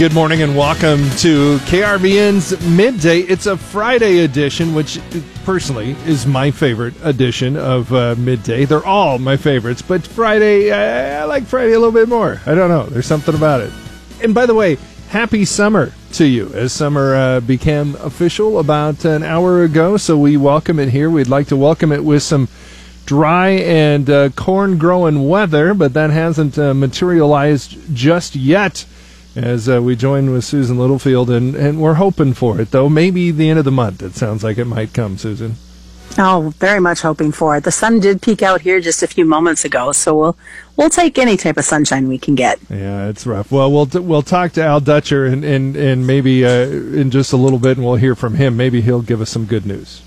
Good morning and welcome to KRVN's Midday. It's a Friday edition, which personally is my favorite edition of uh, Midday. They're all my favorites, but Friday, uh, I like Friday a little bit more. I don't know. There's something about it. And by the way, happy summer to you as summer uh, became official about an hour ago. So we welcome it here. We'd like to welcome it with some dry and uh, corn growing weather, but that hasn't uh, materialized just yet as uh, we join with Susan Littlefield, and, and we're hoping for it, though. Maybe the end of the month. It sounds like it might come, Susan. Oh, very much hoping for it. The sun did peek out here just a few moments ago, so we'll we'll take any type of sunshine we can get. Yeah, it's rough. Well, we'll we'll talk to Al Dutcher and and, and maybe uh, in just a little bit, and we'll hear from him. Maybe he'll give us some good news.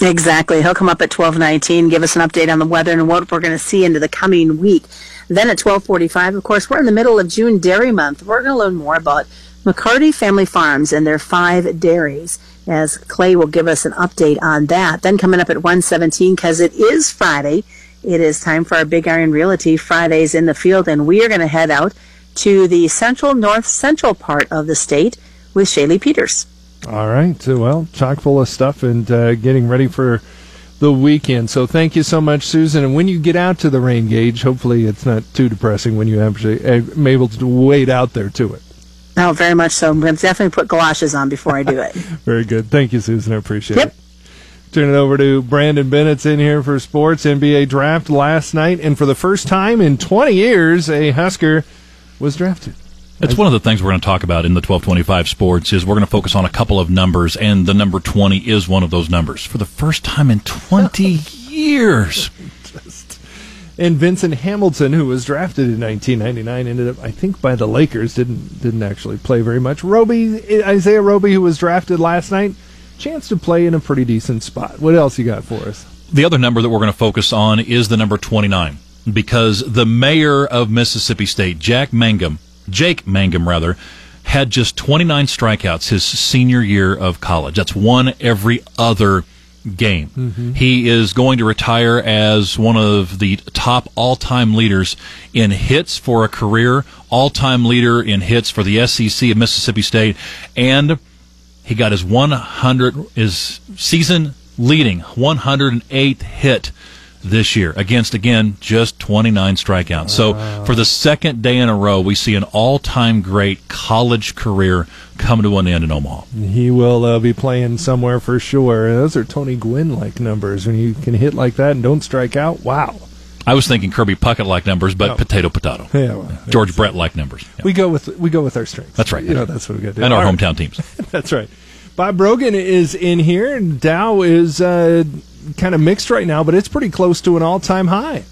Exactly. He'll come up at twelve nineteen, give us an update on the weather and what we're going to see into the coming week. Then at 1245, of course, we're in the middle of June Dairy Month. We're going to learn more about McCarty Family Farms and their five dairies as Clay will give us an update on that. Then coming up at 117, because it is Friday, it is time for our Big Iron Realty Fridays in the field, and we are going to head out to the central north central part of the state with Shaylee Peters. All right. Well, chock full of stuff and uh, getting ready for the weekend. So thank you so much, Susan. And when you get out to the rain gauge, hopefully it's not too depressing when you actually am able to wade out there to it. Oh, very much so. I'm going to definitely put galoshes on before I do it. very good. Thank you, Susan. I appreciate yep. it. Turn it over to Brandon Bennett's in here for sports NBA draft last night, and for the first time in 20 years, a Husker was drafted. It's one of the things we're going to talk about in the 1225 sports is we're going to focus on a couple of numbers and the number 20 is one of those numbers for the first time in 20 years. and Venson Hamilton who was drafted in 1999 ended up I think by the Lakers didn't didn't actually play very much. Roby Isaiah Roby who was drafted last night chance to play in a pretty decent spot. What else you got for us? The other number that we're going to focus on is the number 29 because the mayor of Mississippi State, Jack Mangum, Jake Mangum, rather, had just 29 strikeouts his senior year of college. That's one every other game. Mm-hmm. He is going to retire as one of the top all time leaders in hits for a career, all time leader in hits for the SEC of Mississippi State, and he got his 100, his season leading 108th hit this year against again just 29 strikeouts. So for the second day in a row, we see an all-time great college career come to an end in Omaha. He will uh, be playing somewhere for sure. Those are Tony Gwynn like numbers when you can hit like that and don't strike out. Wow. I was thinking Kirby Puckett like numbers, but oh. potato potato. Yeah, well, George Brett like numbers. Yeah. We go with we go with our strengths. That's right. You know that's what we got to do. And our All hometown teams. that's right. Bob Brogan is in here, and Dow is uh, kind of mixed right now, but it's pretty close to an all-time high.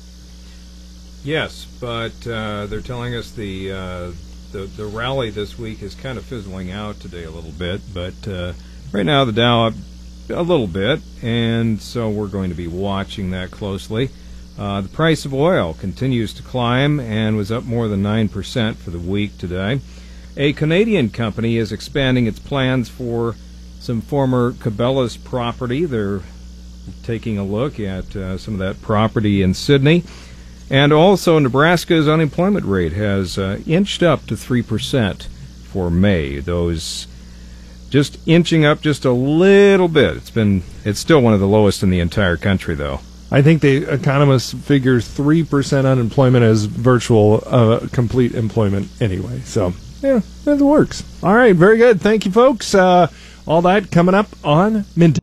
Yes, but uh, they're telling us the, uh, the the rally this week is kind of fizzling out today a little bit. But uh, right now the Dow up a little bit, and so we're going to be watching that closely. Uh, the price of oil continues to climb and was up more than nine percent for the week today. A Canadian company is expanding its plans for some former Cabela's property. They're taking a look at uh, some of that property in Sidney. And also, Nebraska's unemployment rate has uh, inched up to 3% for May. Those just inching up just a little bit. It's been it's still one of the lowest in the entire country though. I think the economist figures 3% unemployment as virtual uh, complete employment anyway. So, yeah, that works. All right, very good. Thank you folks. Uh, all that coming up on Midday.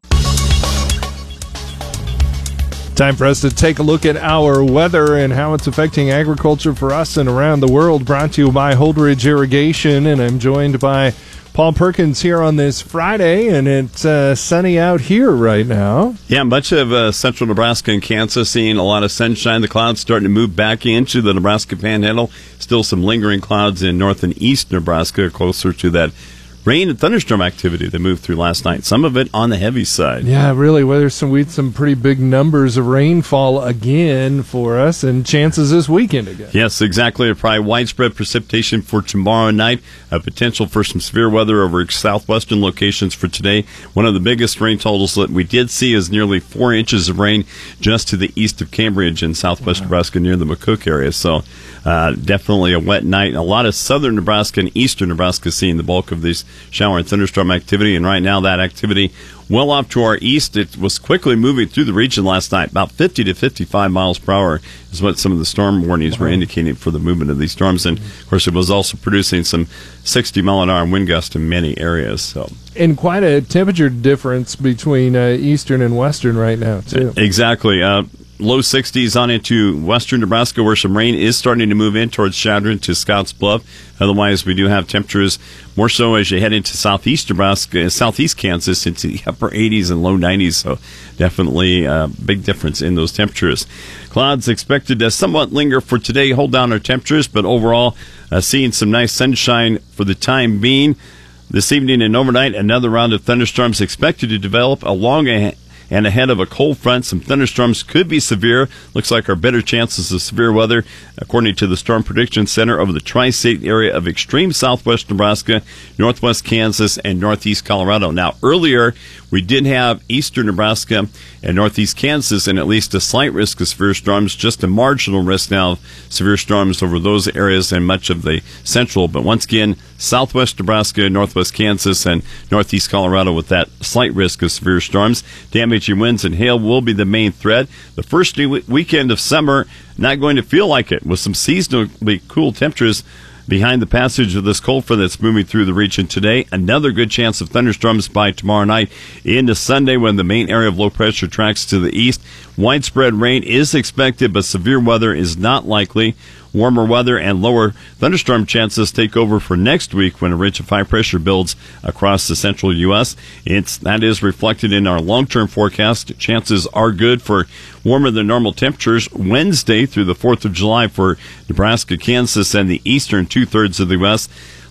Time for us to take a look at our weather and how it's affecting agriculture for us and around the world. Brought to you by Holdridge Irrigation, and I'm joined by Paul Perkins here on this Friday, and it's uh, sunny out here right now. Yeah, much of uh, central Nebraska and Kansas seeing a lot of sunshine. The clouds starting to move back into the Nebraska Panhandle. Still some lingering clouds in north and east Nebraska, closer to that rain and thunderstorm activity that moved through last night. Some of it on the heavy side. Yeah, really. Well, there's some we had some pretty big numbers of rainfall again for us, and chances this weekend again. Yes, exactly. Probably widespread precipitation for tomorrow night. A potential for some severe weather over southwestern locations for today. One of the biggest rain totals that we did see is nearly four inches of rain just to the east of Cambridge in southwest wow. Nebraska near the McCook area. So uh, definitely a wet night. A lot of southern Nebraska and eastern Nebraska seeing the bulk of this shower and thunderstorm activity. And right now, that activity well off to our east. It was quickly moving through the region last night. About 50 to 55 miles per hour is what some of the storm warnings were indicating for the movement of these storms. And of course, it was also producing some 60 mile an hour wind gusts in many areas. So, and quite a temperature difference between uh, eastern and western right now, too. Exactly. Uh, low 60s on into western Nebraska, where some rain is starting to move in towards Chadron to Scottsbluff. Otherwise, we do have temperatures more so as you head into southeast Nebraska, southeast Kansas, into the upper 80s and low 90s. So, definitely a big difference in those temperatures. Clouds expected to somewhat linger for today, hold down our temperatures, but overall, uh, seeing some nice sunshine for the time being. This evening and overnight, another round of thunderstorms expected to develop along a and ahead of a cold front. Some thunderstorms could be severe. Looks like our better chances of severe weather, according to the Storm Prediction Center, over the tri state area of extreme southwest Nebraska, northwest Kansas, and northeast Colorado. Now, earlier, we did have eastern Nebraska and northeast Kansas, and at least a slight risk of severe storms, just a marginal risk now of severe storms over those areas and much of the central. But once again, southwest Nebraska, northwest Kansas, and northeast Colorado with that slight risk of severe storms. Damaging winds and hail will be the main threat. The first weekend of summer, not going to feel like it with some seasonally cool temperatures behind the passage of this cold front that's moving through the region today. Another good chance of thunderstorms by tomorrow night into Sunday when the main area of low pressure tracks to the east. Widespread rain is expected, but severe weather is not likely. Warmer weather and lower thunderstorm chances take over for next week when a ridge of high pressure builds across the central U.S. It's that is reflected in our long-term forecast. Chances are good for warmer than normal temperatures Wednesday through the 4th of July for Nebraska, Kansas, and the eastern two thirds of the U.S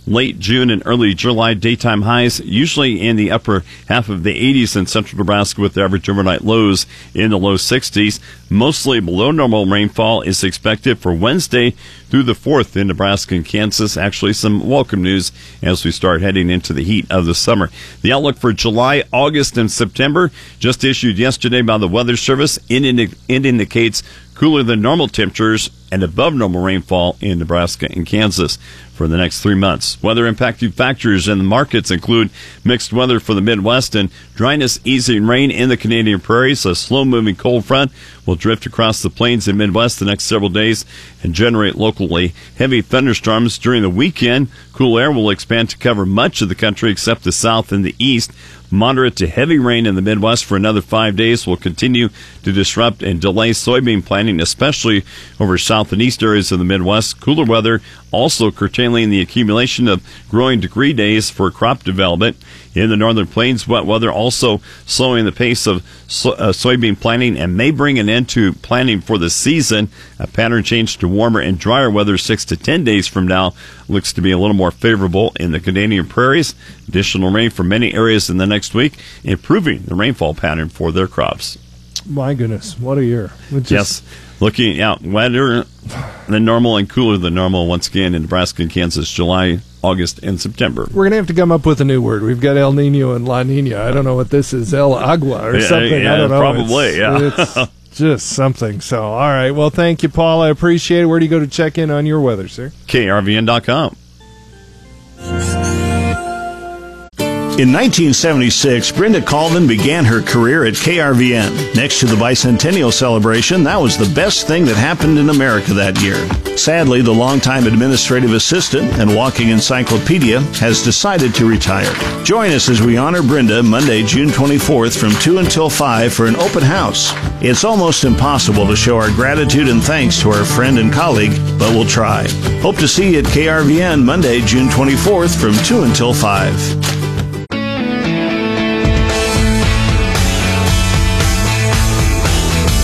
late June and early July daytime highs, usually in the upper half of the 80s in central Nebraska with average overnight lows in the low 60s. Mostly below normal rainfall is expected for Wednesday through the 4th in Nebraska and Kansas. Actually, some welcome news as we start heading into the heat of the summer. The outlook for July, August, and September, just issued yesterday by the Weather Service, it, indicates cooler than normal temperatures and above normal rainfall in Nebraska and Kansas for the next three months. Weather impacting factors in the markets include mixed weather for the Midwest and dryness, easing rain in the Canadian prairies. A slow moving cold front will drift across the plains and Midwest the next several days and generate locally heavy thunderstorms during the weekend. Cool air will expand to cover much of the country except the south and the east. Moderate to heavy rain in the Midwest for another five days will continue to disrupt and delay soybean planting, especially over south and east areas of the Midwest. Cooler weather also curtailing the accumulation of growing degree days for crop development. In the northern plains, wet weather also slowing the pace of so- uh, soybean planting and may bring an end to planting for the season. A pattern change to warmer and drier weather six to ten days from now looks to be a little more favorable in the Canadian prairies. Additional rain for many areas in the next week, improving the rainfall pattern for their crops. My goodness, what a year! Just- yes, looking out wetter than normal and cooler than normal once again in Nebraska and Kansas, July, August, and September. We're going to have to come up with a new word. We've got El Nino and La Nina. I don't know what this is, El Agua or yeah, something. Yeah, I don't know. Probably, it's, yeah. It's just something. So, all right. Well, thank you, Paul. I appreciate it. Where do you go to check in on your weather, sir? KRVN.com. In 1976, Brenda Colvin began her career at KRVN. Next to the bicentennial celebration, that was the best thing that happened in America that year. Sadly, the longtime administrative assistant and walking encyclopedia has decided to retire. Join us as we honor Brenda Monday, June 24th from 2 until 5 for an open house. It's almost impossible to show our gratitude and thanks to our friend and colleague, but we'll try. Hope to see you at KRVN Monday, June 24th from 2 until 5.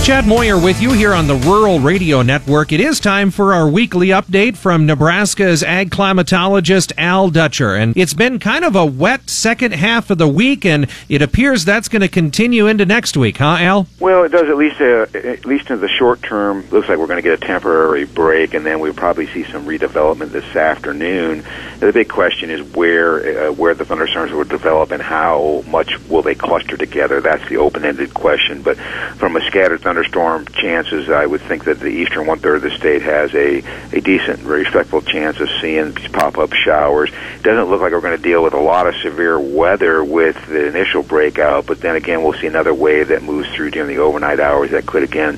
Chad Moyer with you here on the Rural Radio Network. It is time for our weekly update from Nebraska's ag climatologist Al Dutcher. And it's been kind of a wet second half of the week, and it appears that's going to continue into next week, huh, Al? Well, it does at least uh, at least in the short term. Looks like we're going to get a temporary break, and then we'll probably see some redevelopment this afternoon. The big question is where uh, where the thunderstorms will develop and how much will they cluster together. That's the open-ended question. But from a scattered thunderstorm thunderstorm chances, I would think that the eastern one third of the state has a, a decent, respectful chance of seeing pop up showers. Doesn't look like we're going to deal with a lot of severe weather with the initial breakout, but then again, we'll see another wave that moves through during the overnight hours that could again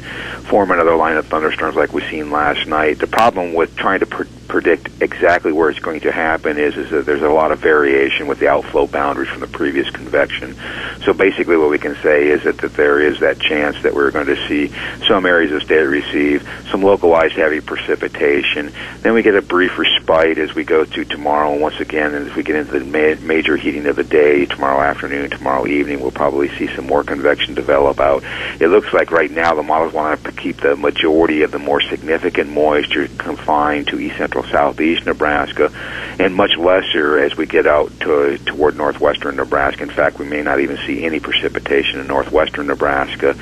form another line of thunderstorms like we've seen last night. The problem with trying to pre- predict exactly where it's going to happen is is that there's a lot of variation with the outflow boundaries from the previous convection. So basically, what we can say is that, that there is that chance that we're going to see some areas of state receive some localized heavy precipitation. Then we get a brief respite as we go to tomorrow, and once again, as we get into the ma- major heating of the day tomorrow afternoon, tomorrow evening, we'll probably see some more convection develop out. It looks like right now the models want to keep the majority of the more significant moisture confined to east central southeast Nebraska, and much lesser as we get out to, toward northwestern Nebraska. In fact, we may not even see any precipitation in northwestern Nebraska.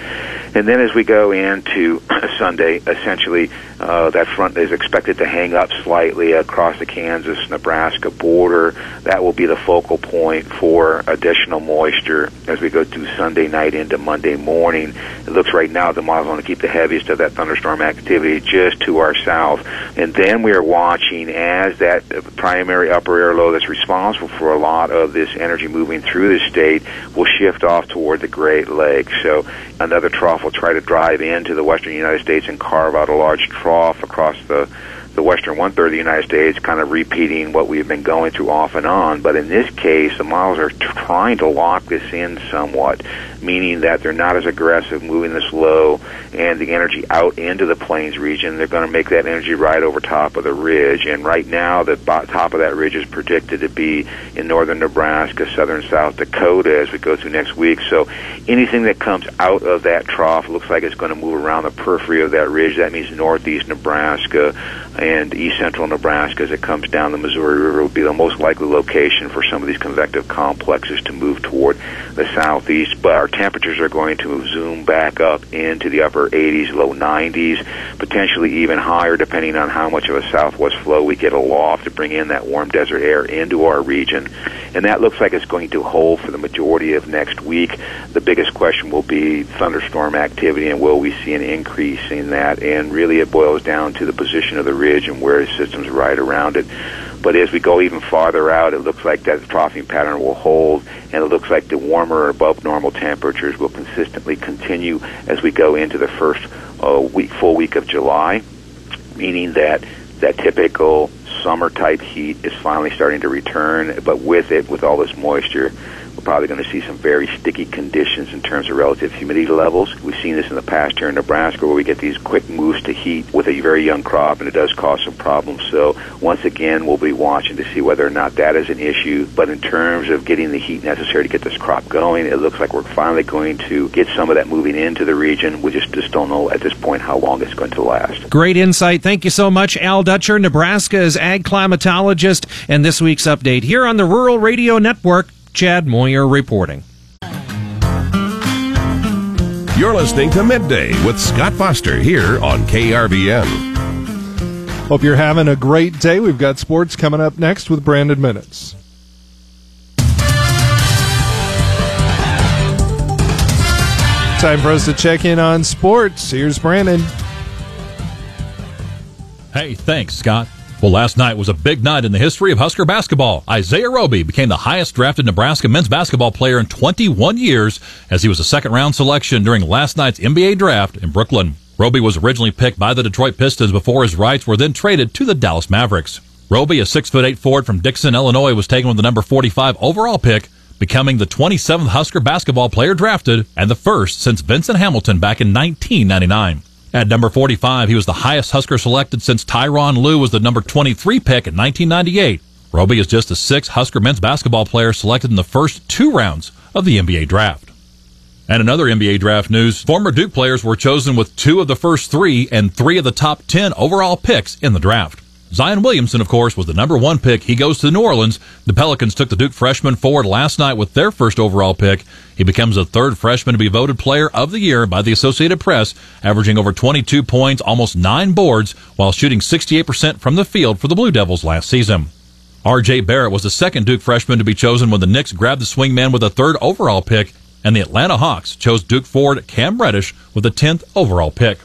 And then as we go into Sunday, essentially uh, that front is expected to hang up slightly across the Kansas Nebraska border. That will be the focal point for additional moisture as we go through Sunday night into Monday morning. It looks right now the model's going to keep the heaviest of that thunderstorm activity just to our south. And then we are as that primary upper air low that's responsible for a lot of this energy moving through the state will shift off toward the Great Lakes. So another trough will try to drive into the western United States and carve out a large trough across the the western one third of the United States, kind of repeating what we've been going through off and on. But in this case, the models are trying to lock this in somewhat, meaning that they're not as aggressive moving this low and the energy out into the plains region. They're going to make that energy right over top of the ridge. And right now, the top of that ridge is predicted to be in northern Nebraska, southern South Dakota as we go through next week. So anything that comes out of that trough looks like it's going to move around the periphery of that ridge. That means northeast Nebraska and east central Nebraska as it comes down the Missouri River will be the most likely location for some of these convective complexes to move toward the southeast. But our temperatures are going to zoom back up into the upper 80s, low 90s, potentially even higher depending on how much of a southwest flow we get aloft to bring in that warm desert air into our region. And that looks like it's going to hold for the majority of next week. The biggest question will be thunderstorm activity and will we see an increase in that? And really it boils down to the position of the ridge and where the system's right around it. But as we go even farther out, it looks like that troughing pattern will hold, and it looks like the warmer above normal temperatures will consistently continue as we go into the first uh, week, full week of July, meaning that that typical summer type heat is finally starting to return, but with it, with all this moisture, probably going to see some very sticky conditions in terms of relative humidity levels. We've seen this in the past here in Nebraska where we get these quick moves to heat with a very young crop, and it does cause some problems. So once again, we'll be watching to see whether or not that is an issue. But in terms of getting the heat necessary to get this crop going, it looks like we're finally going to get some of that moving into the region. We just, just don't know at this point how long it's going to last. Great insight. Thank you so much, Al Dutcher, Nebraska's ag climatologist, and this week's update here on the Rural Radio Network. Chad Moyer reporting. You're listening to Midday with Scott Foster here on KRVN. Hope you're having a great day. We've got sports coming up next with Brandon Minutes. Time for us to check in on sports. Here's Brandon. Hey, thanks, Scott. Well, last night was a big night in the history of Husker basketball. Isaiah Roby became the highest drafted Nebraska men's basketball player in 21 years as he was a second round selection during last night's NBA draft in Brooklyn. Roby was originally picked by the Detroit Pistons before his rights were then traded to the Dallas Mavericks. Roby, a six foot eight forward from Dixon, Illinois, was taken with the number 45 overall pick, becoming the 27th Husker basketball player drafted and the first since Venson Hamilton back in 1999. At number 45, he was the highest Husker selected since Tyronn Lue was the number 23 pick in 1998. Roby is just the sixth Husker men's basketball player selected in the first two rounds of the NBA draft. And another NBA draft news former Duke players were chosen with two of the first three and three of the top 10 overall picks in the draft. Zion Williamson, of course, was the number one pick. He goes to New Orleans. The Pelicans took the Duke freshman forward last night with their first overall pick. He becomes the third freshman to be voted player of the year by the Associated Press, averaging over 22 points, almost nine boards, while shooting 68% from the field for the Blue Devils last season. R.J. Barrett was the second Duke freshman to be chosen when the Knicks grabbed the swingman with a third overall pick, and the Atlanta Hawks chose Duke forward Cam Reddish with the 10th overall pick.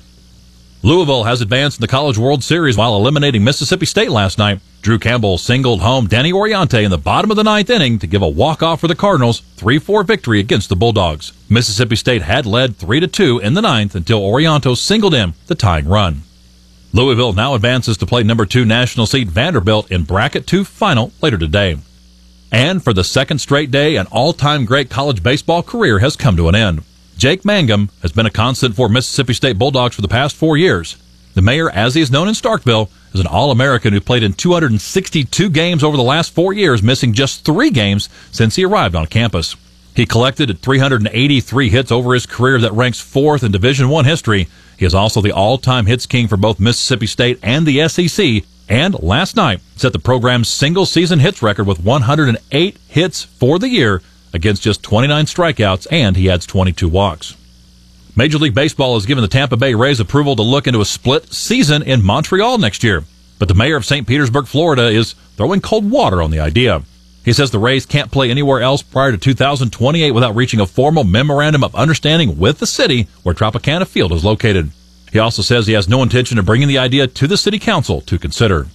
Louisville has advanced in the College World Series while eliminating Mississippi State last night. Drew Campbell singled home Danny Oriante in the bottom of the ninth inning to give a walk-off for the Cardinals' 3-4 victory against the Bulldogs. Mississippi State had led 3-2 in the ninth until Oriante singled in the tying run. Louisville now advances to play number two national seed Vanderbilt in bracket two final later today. And for the second straight day, an all-time great college baseball career has come to an end. Jake Mangum has been a constant for Mississippi State Bulldogs for the past four years. The mayor, as he is known in Starkville, is an All-American who played in 262 games over the last four years, missing just three games since he arrived on campus. He collected 383 hits over his career that ranks fourth in Division One history. He is also the all-time hits king for both Mississippi State and the SEC, and last night set the program's single-season hits record with 108 hits for the year, against just 29 strikeouts, and he adds 22 walks. Major League Baseball has given the Tampa Bay Rays approval to look into a split season in Montreal next year, but the mayor of St. Petersburg, Florida, is throwing cold water on the idea. He says the Rays can't play anywhere else prior to 2028 without reaching a formal memorandum of understanding with the city where Tropicana Field is located. He also says he has no intention of bringing the idea to the city council to consider.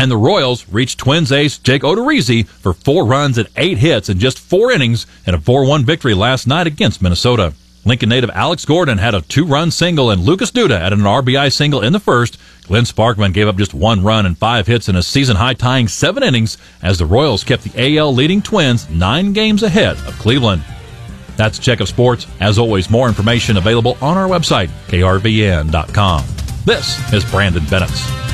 And the Royals reached Twins ace Jake Odorizzi for four runs and eight hits in just four innings in a 4-1 victory last night against Minnesota. Lincoln native Alex Gordon had a two-run single and Lucas Duda had an RBI single in the first. Glenn Sparkman gave up just one run and five hits in a season-high tying seven innings as the Royals kept the AL leading Twins nine games ahead of Cleveland. That's Check of Sports. As always, more information available on our website, krvn.com. This is Brandon Bennett.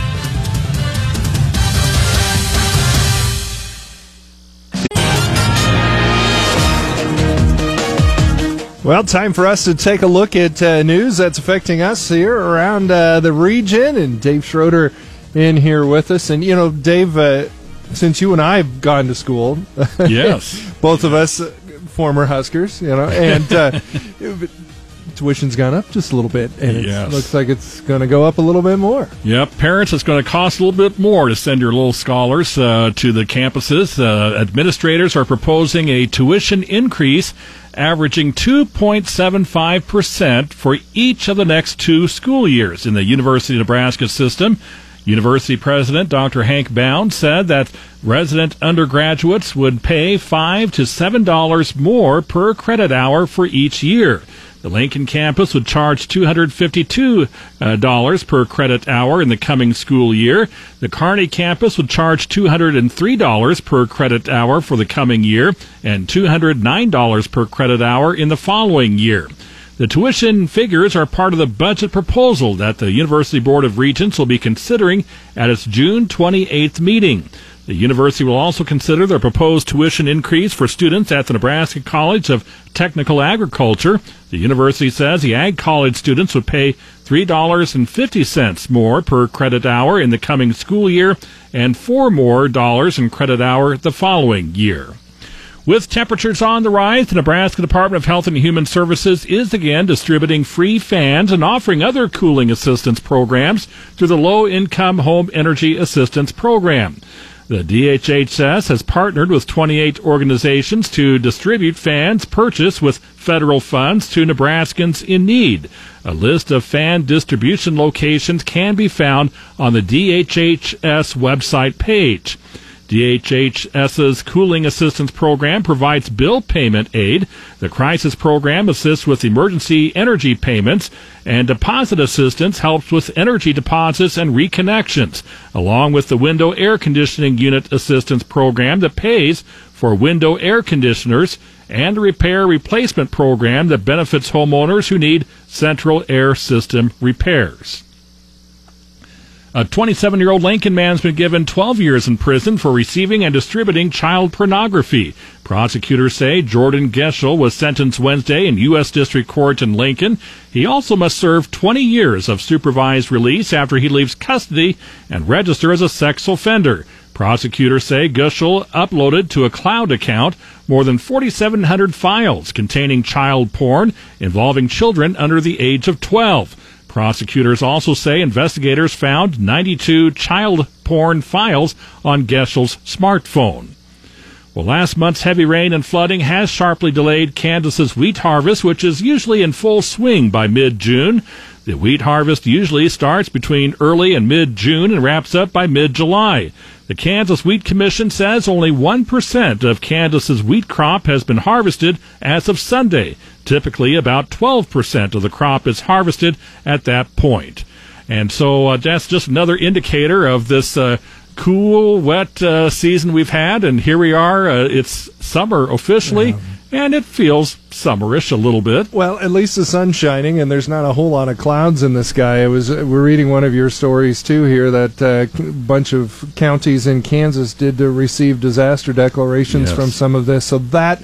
Well, time for us to take a look at uh, news that's affecting us here around uh, the region. And Dave Schroeder in here with us. And, you know, Dave, uh, since you and I have gone to school, yes, both of us former Huskers, you know, and uh, tuition's gone up just a little bit, and yes. it looks like it's going to go up a little bit more. Yep, parents, it's going to cost a little bit more to send your little scholars uh, to the campuses. Uh, administrators are proposing a tuition increase averaging 2.75% for each of the next two school years in the University of Nebraska system. University President Dr. Hank Bound said that resident undergraduates would pay five to seven dollars more per credit hour for each year. The Lincoln campus would charge $252 uh, per credit hour in the coming school year. The Kearney campus would charge $203 per credit hour for the coming year and $209 per credit hour in the following year. The tuition figures are part of the budget proposal that the University Board of Regents will be considering at its June 28th meeting. The university will also consider the proposed tuition increase for students at the Nebraska College of Technical Agriculture. The university says the Ag College students would pay $3.50 more per credit hour in the coming school year and four more dollars in credit hour the following year. With temperatures on the rise, the Nebraska Department of Health and Human Services is again distributing free fans and offering other cooling assistance programs through the Low Income Home Energy Assistance Program. The DHHS has partnered with 28 organizations to distribute fans purchased with federal funds to Nebraskans in need. A list of fan distribution locations can be found on the DHHS website page. DHHS's Cooling Assistance Program provides bill payment aid. The Crisis Program assists with emergency energy payments, and Deposit Assistance helps with energy deposits and reconnections, along with the Window Air Conditioning Unit Assistance Program that pays for window air conditioners and a repair replacement program that benefits homeowners who need central air system repairs. A 27 year old Lincoln man's been given 12 years in prison for receiving and distributing child pornography. Prosecutors say Jordan Geschel was sentenced Wednesday in U.S. District Court in Lincoln. He also must serve 20 years of supervised release after he leaves custody and register as a sex offender. Prosecutors say Gushel uploaded to a cloud account more than 4,700 files containing child porn involving children under the age of 12. Prosecutors also say investigators found 92 child porn files on Geshel's smartphone. Well, last month's heavy rain and flooding has sharply delayed Kansas's wheat harvest, which is usually in full swing by mid-June. The wheat harvest usually starts between early and mid-June and wraps up by mid-July. The Kansas Wheat Commission says only 1% of Kansas's wheat crop has been harvested as of Sunday. Typically, about 12% of the crop is harvested at that point. And so uh, that's just another indicator of this uh, cool, wet uh, season we've had. And here we are. Uh, it's summer officially. Yeah and it feels summerish a little bit. Well, at least the sun's shining, and there's not a whole lot of clouds in the sky. I was we're reading one of your stories too here that a uh, bunch of counties in Kansas did receive disaster declarations yes. from some of this. So that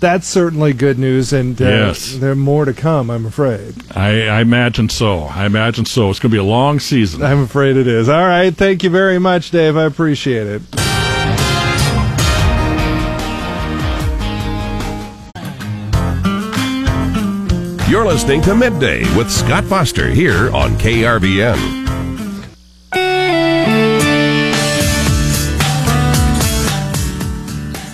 that's certainly good news, and uh, yes. there are more to come. I'm afraid. I, I imagine so. I imagine so. It's going to be a long season. I'm afraid it is. All right. Thank you very much, Dave. I appreciate it. You're listening to Midday with Scott Foster here on KRVN.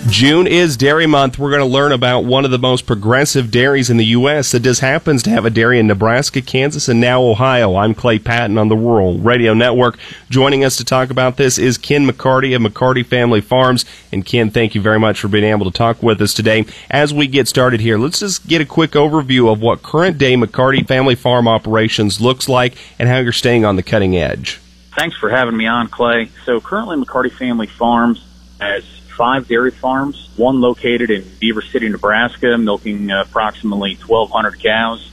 June is Dairy Month. We're going to learn about one of the most progressive dairies in the U.S. that just happens to have a dairy in Nebraska, Kansas, and now Ohio. I'm Clay Patton on the Rural Radio Network. Joining us to talk about this is Ken McCarty of McCarty Family Farms. And Ken, thank you very much for being able to talk with us today. As we get started here, let's just get a quick overview of what current day McCarty Family Farm operations looks like and how you're staying on the cutting edge. Thanks for having me on, Clay. So currently McCarty Family Farms has five dairy farms, one located in Beaver City, Nebraska, milking approximately 1,200 cows.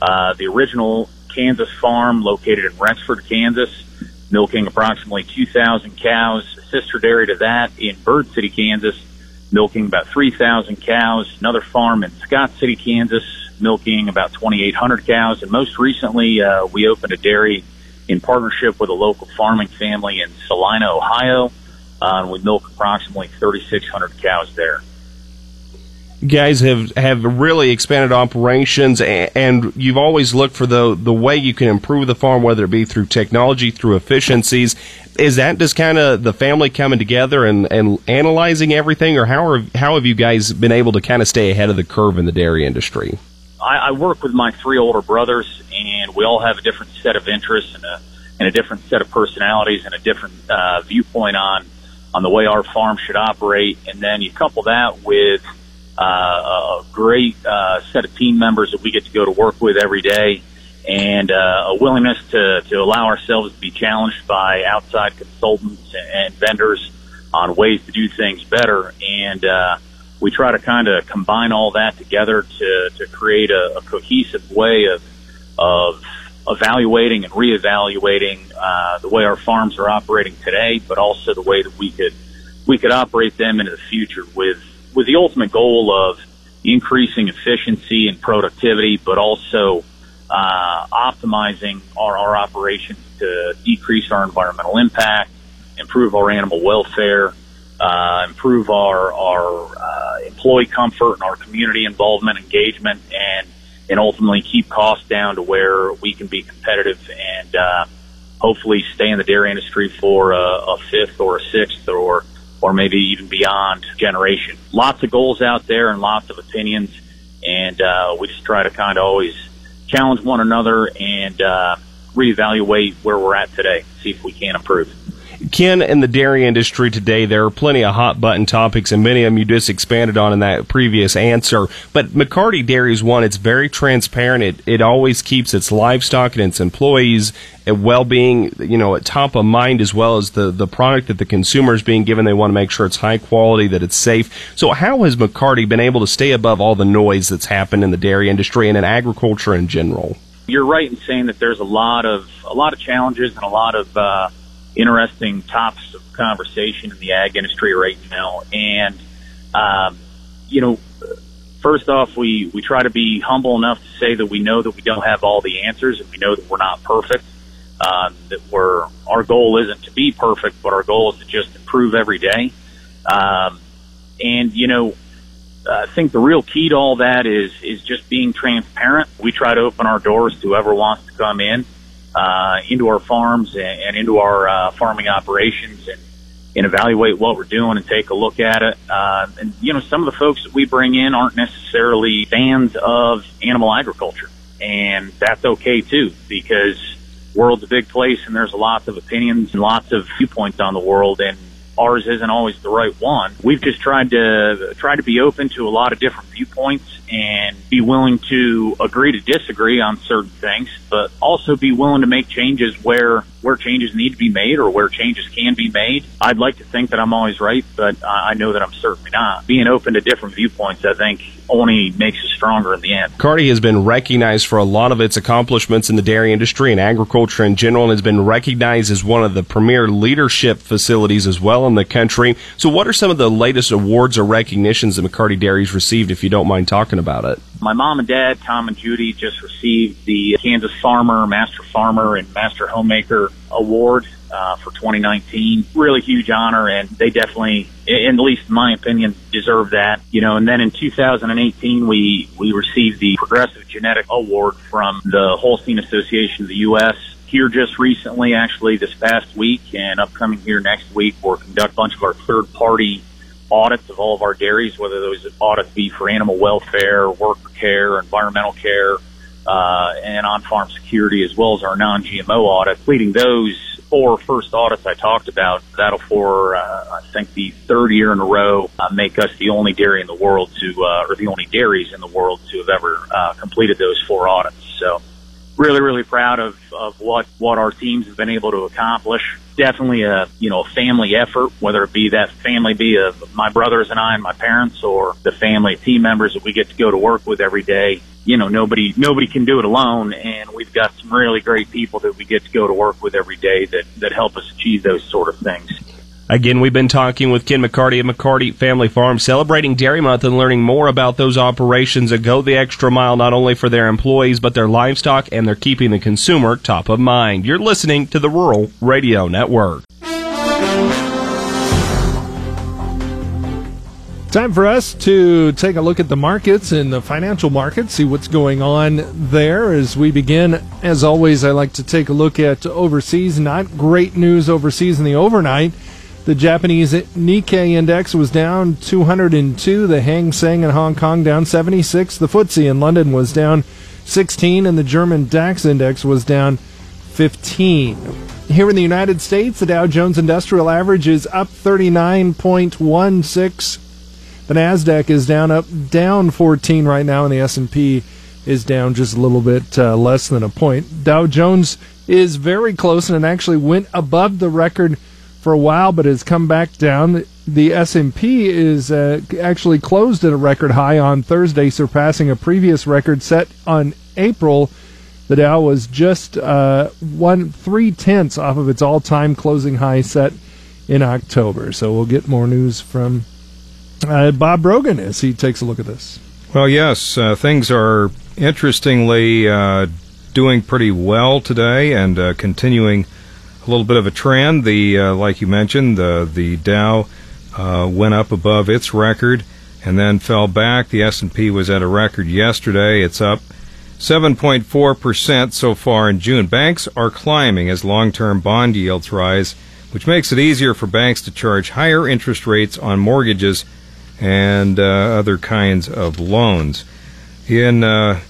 Uh, the original Kansas farm located in Rexford, Kansas, milking approximately 2,000 cows. Sister dairy to that in Bird City, Kansas, milking about 3,000 cows. Another farm in Scott City, Kansas, milking about 2,800 cows. And most recently, uh, we opened a dairy in partnership with a local farming family in Celina, Ohio uh, and we milk approximately 3,600 cows there. guys have have really expanded operations, and, and you've always looked for the the way you can improve the farm, whether it be through technology, through efficiencies. Is that just kind of the family coming together and, and analyzing everything, or how are how have you guys been able to kind of stay ahead of the curve in the dairy industry? I, I work with my three older brothers, and we all have a different set of interests and a and a different set of personalities and a different uh, viewpoint on on the way our farm should operate. And then you couple that with uh, a great uh, set of team members that we get to go to work with every day and uh, a willingness to, to allow ourselves to be challenged by outside consultants and vendors on ways to do things better. And uh, we try to kind of combine all that together to, to create a, a cohesive way of, of evaluating and reevaluating uh, the way our farms are operating today, but also the way that we could we could operate them into the future with with the ultimate goal of increasing efficiency and productivity, but also uh, optimizing our, our operations to decrease our environmental impact, improve our animal welfare, uh, improve our our uh, employee comfort and our community involvement, engagement, and and ultimately keep costs down to where we can be competitive and uh, hopefully stay in the dairy industry for a, a fifth or a sixth or or maybe even beyond generation. Lots of goals out there and lots of opinions, and uh, we just try to kind of always challenge one another and uh, reevaluate where we're at today, see if we can improve. Ken, in the dairy industry today, there are plenty of hot button topics, and many of them you just expanded on in that previous answer. But McCarty Dairy is one, it's very transparent. It, it always keeps its livestock and its employees' well being, you know, at top of mind, as well as the, the product that the consumer is being given. They want to make sure it's high quality, that it's safe. So, how has McCarty been able to stay above all the noise that's happened in the dairy industry and in agriculture in general? you're right in saying that there's a lot of a lot of challenges and a lot of uh, interesting topics of conversation in the ag industry right now. And um, you know, first off, we we try to be humble enough to say that we know that we don't have all the answers and we know that we're not perfect. Um, that we're our goal isn't to be perfect, but our goal is to just improve every day. Um, and you know, I think the real key to all that is is just being transparent. We try to open our doors to whoever wants to come in uh, into our farms and, and into our uh, farming operations and and evaluate what we're doing and take a look at it. Uh, and you know, some of the folks that we bring in aren't necessarily fans of animal agriculture, and that's okay too because world's a big place and there's lots of opinions and lots of viewpoints on the world and ours isn't always the right one. We've just tried to try to be open to a lot of different viewpoints and be willing to agree to disagree on certain things, but also be willing to make changes where where changes need to be made or where changes can be made. I'd like to think that I'm always right, but I know that I'm certainly not. Being open to different viewpoints, I think, only makes us stronger in the end. McCarty has been recognized for a lot of its accomplishments in the dairy industry and agriculture in general, and has been recognized as one of the premier leadership facilities as well in the country. So, what are some of the latest awards or recognitions that McCarty Dairy's received, if you don't mind talking about it? My mom and dad, Tom and Judy, just received the Kansas Farmer, Master Farmer, and Master Homemaker Award uh, for 2019. Really huge honor, and they definitely, in at least in my opinion, deserve that. You know, and then in 2018, we we received the Progressive Genetic Award from the Holstein Association of the U.S. Here just recently, actually this past week, and upcoming here next week, we'll conduct a bunch of our third party audits of all of our dairies, whether those audits be for animal welfare, worker care, environmental care, uh, and on-farm security, as well as our non-GMO audit. Completing those four first audits I talked about, that'll for uh, I think the third year in a row uh, make us the only dairy in the world to, uh, or the only dairies in the world to have ever uh, completed those four audits. So really, really proud of, of what, what our teams have been able to accomplish. Definitely a, you know, a family effort, whether it be that family be of my brothers and I and my parents or the family team members that we get to go to work with every day. You know, nobody, nobody can do it alone. And we've got some really great people that we get to go to work with every day that, that help us achieve those sort of things. Again, we've been talking with Ken McCarty at McCarty Family Farm, celebrating Dairy Month and learning more about those operations that go the extra mile not only for their employees, but their livestock, and they're keeping the consumer top of mind. You're listening to the Rural Radio Network. Time for us to take a look at the markets and the financial markets, see what's going on there as we begin. As always, I like to take a look at overseas. Not great news overseas in the overnight. The Japanese Nikkei index was down 202. The Hang Seng in Hong Kong down 76. The FTSE in London was down 16, and the German DAX index was down 15. Here in the United States, the Dow Jones Industrial Average is up 39.16. The Nasdaq is down up down 14 right now, and the S&P is down just a little bit uh, less than a point. Dow Jones is very close, and it actually went above the record for a while, but has come back down. The S&P is uh, actually closed at a record high on Thursday, surpassing a previous record set on April. The Dow was just uh, one three tenths off of its all-time closing high set in October. So we'll get more news from uh, Bob Brogan as he takes a look at this. Well, yes, uh, things are interestingly uh, doing pretty well today and uh, continuing a little bit of a trend. The uh, like you mentioned, the the Dow uh, went up above its record and then fell back. The S and P was at a record yesterday. It's up 7.4 percent so far in June. Banks are climbing as long-term bond yields rise, which makes it easier for banks to charge higher interest rates on mortgages and uh, other kinds of loans. In uh,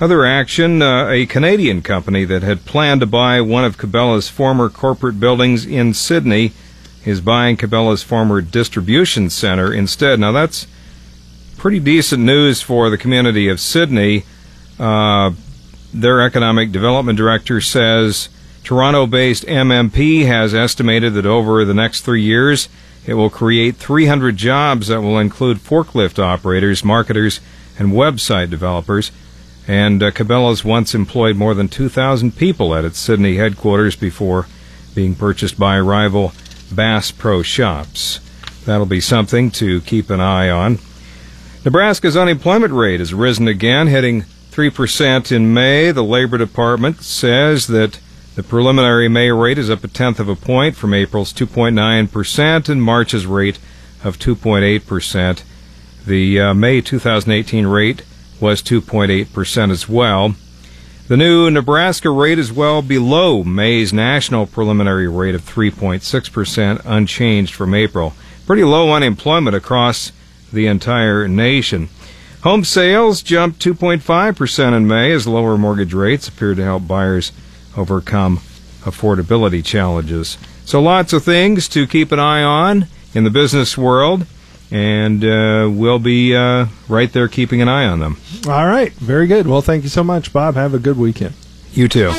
other action, uh, a Canadian company that had planned to buy one of Cabela's former corporate buildings in Sidney is buying Cabela's former distribution center instead. Now, that's pretty decent news for the community of Sidney. Uh, their economic development director says Toronto based MMP has estimated that over the next three years, it will create 300 jobs that will include forklift operators, marketers, and website developers. And uh, Cabela's once employed more than 2,000 people at its Sidney headquarters before being purchased by rival Bass Pro Shops. That'll be something to keep an eye on. Nebraska's unemployment rate has risen again, hitting 3% in May. The Labor Department says that the preliminary May rate is up a tenth of a point from April's 2.9% and March's rate of 2.8%. The uh, May 2018 rate was 2.8% as well. The new Nebraska rate is well below May's national preliminary rate of 3.6%, unchanged from April. Pretty low unemployment across the entire nation. Home sales jumped 2.5% in May as lower mortgage rates appeared to help buyers overcome affordability challenges. So lots of things to keep an eye on in the business world, and uh, we'll be uh, right there keeping an eye on them. All right. Very good. Well, thank you so much, Bob. Have a good weekend. You too.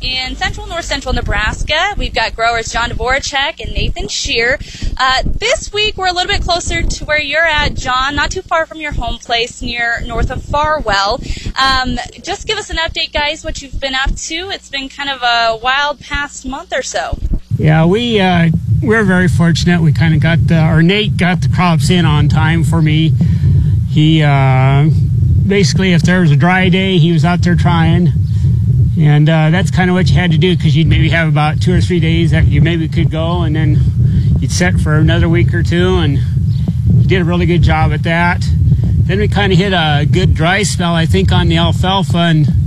In central north central Nebraska, we've got growers John Dvoracek and Nathan Shear. Uh, this week, we're a little bit closer to where you're at, John, not too far from your home place near north of Farwell. Um, just give us an update, guys, what you've been up to. It's been kind of a wild past month or so. Yeah, we uh, we're very fortunate. We kind of got the, or Nate got the crops in on time for me. He uh, basically, if there was a dry day, he was out there trying, and uh, that's kind of what you had to do because you'd maybe have about two or three days that you maybe could go, and then you'd set for another week or two, and he did a really good job at that. Then we kind of hit a good dry spell, I think, on the alfalfa, and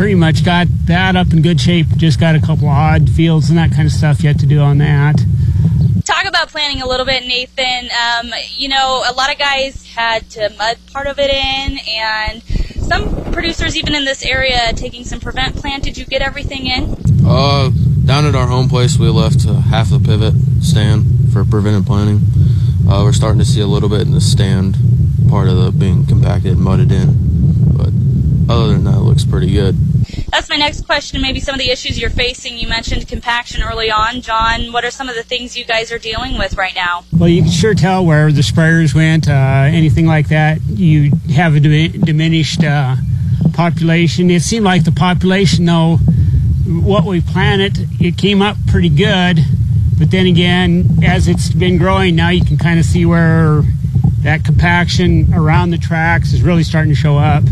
pretty much got that up in good shape. Just got a couple of odd fields and that kind of stuff yet to do on that. Talk about planning a little bit, Nathan. Um, you know, a lot of guys had to mud part of it in, and some producers, even in this area, taking some prevent plant. Did you get everything in? Uh, down at our home place, we left uh, half the pivot stand for preventive planting. Uh, we're starting to see a little bit in the stand, part of the being compacted, mudded in. But other than that, it looks pretty good. That's my next question. Maybe some of the issues you're facing. You mentioned compaction early on, John. What are some of the things you guys are dealing with right now? Well, you can sure tell where the sprayers went, uh, anything like that. You have a dim- diminished uh, population. It seemed like the population, though, what we planted, it came up pretty good. But then again, as it's been growing, now you can kind of see where that compaction around the tracks is really starting to show up.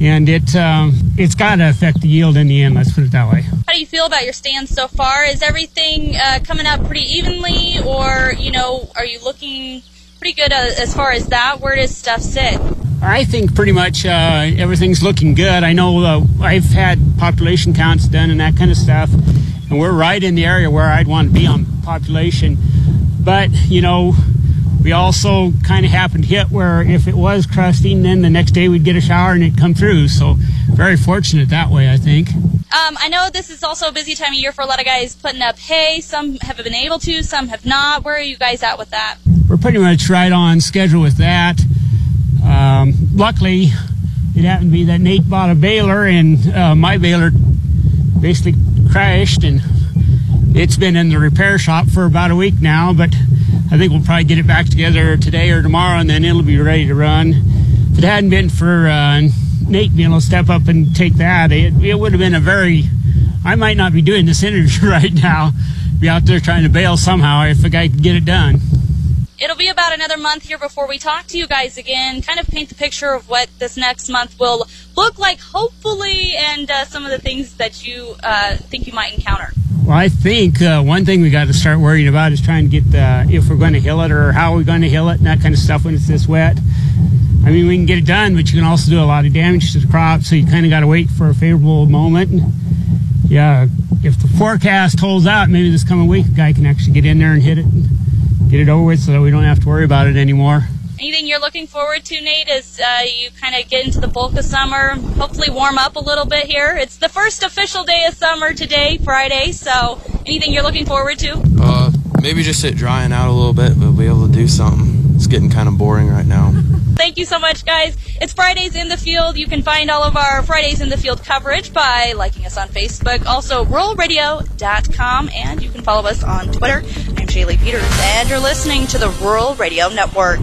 And it um, it's got to affect the yield in the end. Let's put it that way. How do you feel about your stands so far? Is everything uh, coming out pretty evenly, or you know, are you looking pretty good uh, as far as that? Where does stuff sit? I think pretty much uh, everything's looking good. I know uh, I've had population counts done and that kind of stuff, and we're right in the area where I'd want to be on population. But you know, we also kind of happened to hit where if it was crusting, then the next day we'd get a shower and it'd come through. So very fortunate that way, I think. Um, I know this is also a busy time of year for a lot of guys putting up hay. Some have been able to, some have not. Where are you guys at with that? We're pretty much right on schedule with that. Um, luckily, it happened to be that Nate bought a baler and uh, my baler basically crashed and it's been in the repair shop for about a week now, but I think we'll probably get it back together today or tomorrow, and then it'll be ready to run. If it hadn't been for uh, Nate being able to step up and take that, it, it would have been a very. I might not be doing this interview right now, be out there trying to bale somehow if a guy could get it done. It'll be about another month here before we talk to you guys again, kind of paint the picture of what this next month will look like, hopefully, and uh, some of the things that you uh, think you might encounter. Well, I think uh, one thing we got to start worrying about is trying to get the, if we're going to hill it or how we're going to hill it and that kind of stuff when it's this wet. I mean, we can get it done, but you can also do a lot of damage to the crop, so you kind of got to wait for a favorable moment. Yeah, if the forecast holds out, maybe this coming week, a guy can actually get in there and hit it get it over with so that we don't have to worry about it anymore. Anything you're looking forward to, Nate, as uh, you kind of get into the bulk of summer? Hopefully, warm up a little bit here. It's the first official day of summer today, Friday. So, anything you're looking forward to? Uh, maybe just it drying out a little bit, but be able to do something. It's getting kind of boring right now. Thank you so much, guys. It's Fridays in the Field. You can find all of our Fridays in the Field coverage by liking us on Facebook, also ruralradio.com, and you can follow us on Twitter. I'm Shaylee Peters, and you're listening to the Rural Radio Network.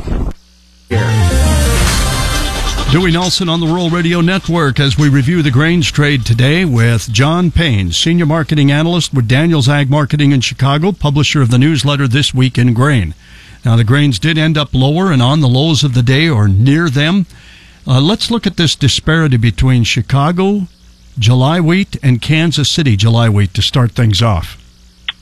Dewey Nelson on the Rural Radio Network as we review the grains trade today with John Payne, Senior Marketing Analyst with Daniels Ag Marketing in Chicago, publisher of the newsletter This Week in Grain. Now, the grains did end up lower and on the lows of the day or near them. Uh, let's look at this disparity between Chicago July wheat and Kansas City July wheat to start things off.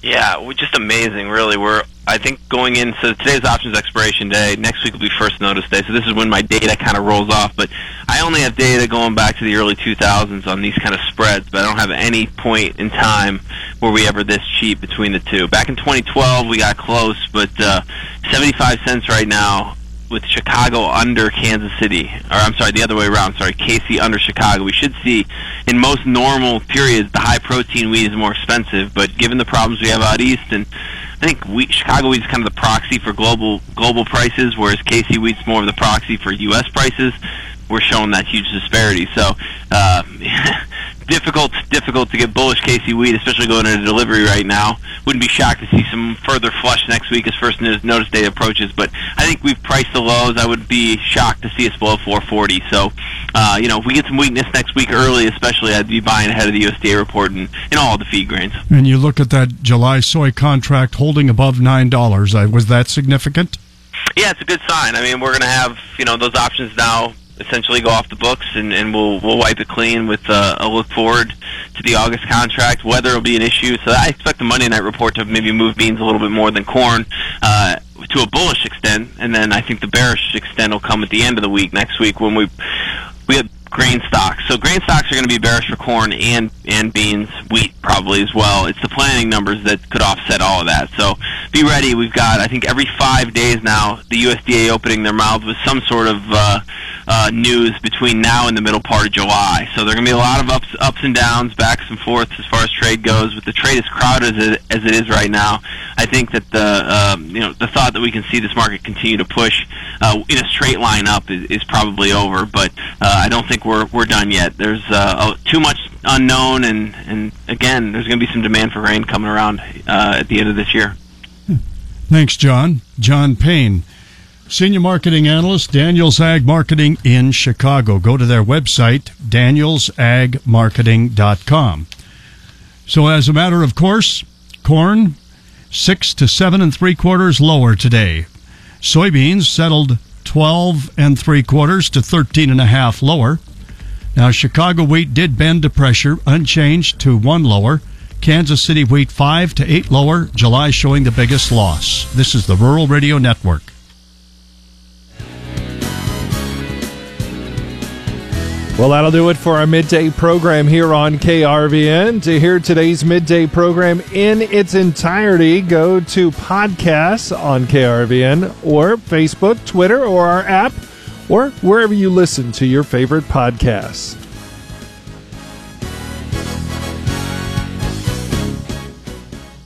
Yeah, we're just amazing, really. We're I think going in so today's options expiration day. Next week will be first notice day. So this is when my data kind of rolls off. But I only have data going back to the early 2000s on these kind of spreads. But I don't have any point in time where we ever this cheap between the two. Back in 2012 we got close, but uh, 75 cents right now with Chicago under Kansas City, or I'm sorry, the other way around. Sorry, KC under Chicago. We should see in most normal periods the high protein wheat is more expensive, but given the problems we have out east, and I think wheat, Chicago wheat is kind of the proxy for global global prices, whereas KC wheat's more of the proxy for U.S. prices. We're showing that huge disparity. So. Uh, difficult difficult to get bullish KC wheat, especially going into delivery right now. Wouldn't be shocked to see some further flush next week as first notice day approaches. But I think we've priced the lows. I would be shocked to see us below 440. So, uh, you know, if we get some weakness next week early, especially, I'd be buying ahead of the USDA report and in all the feed grains. And you look at that July soy contract holding above nine dollars. Uh, was that significant? Yeah, it's a good sign. I mean, we're going to have you know those options now essentially go off the books, and, and we'll we'll wipe it clean with uh, a look forward to the August contract. Weather will be an issue, so I expect the Monday night report to maybe move beans a little bit more than corn. Uh, to a bullish extent, and then I think the bearish extent will come at the end of the week next week when we we have grain stocks. So grain stocks are going to be bearish for corn and and beans, wheat probably as well. It's the planning numbers that could offset all of that. So be ready. We've got I think every five days now the USDA opening their mouths with some sort of uh, uh, news between now and the middle part of July. So there are going to be a lot of ups ups and downs, backs and forths as far as trade goes. With the trade as crowded as it, as it is right now, I think that the um, you know the thought that we can see this market continue to push uh, in a straight line up is, is probably over. But uh, I don't think we're we're done yet. There's uh, too much unknown, and and again, there's going to be some demand for grain coming around uh, at the end of this year. Thanks, John. John Payne. Senior Marketing Analyst, Daniels Ag Marketing in Chicago. Go to their website, danielsagmarketing.com. So, as a matter of course, corn, six to seven and three quarters lower today. Soybeans settled 12 and three quarters to 13 and a half lower. Now, Chicago wheat did bend to pressure, unchanged to one lower. Kansas City wheat five to eight lower. July showing the biggest loss. This is the Rural Radio Network. Well, that'll do it for our midday program here on KRVN. To hear today's midday program in its entirety, go to podcasts on KRVN or Facebook, Twitter, or our app, or wherever you listen to your favorite podcasts.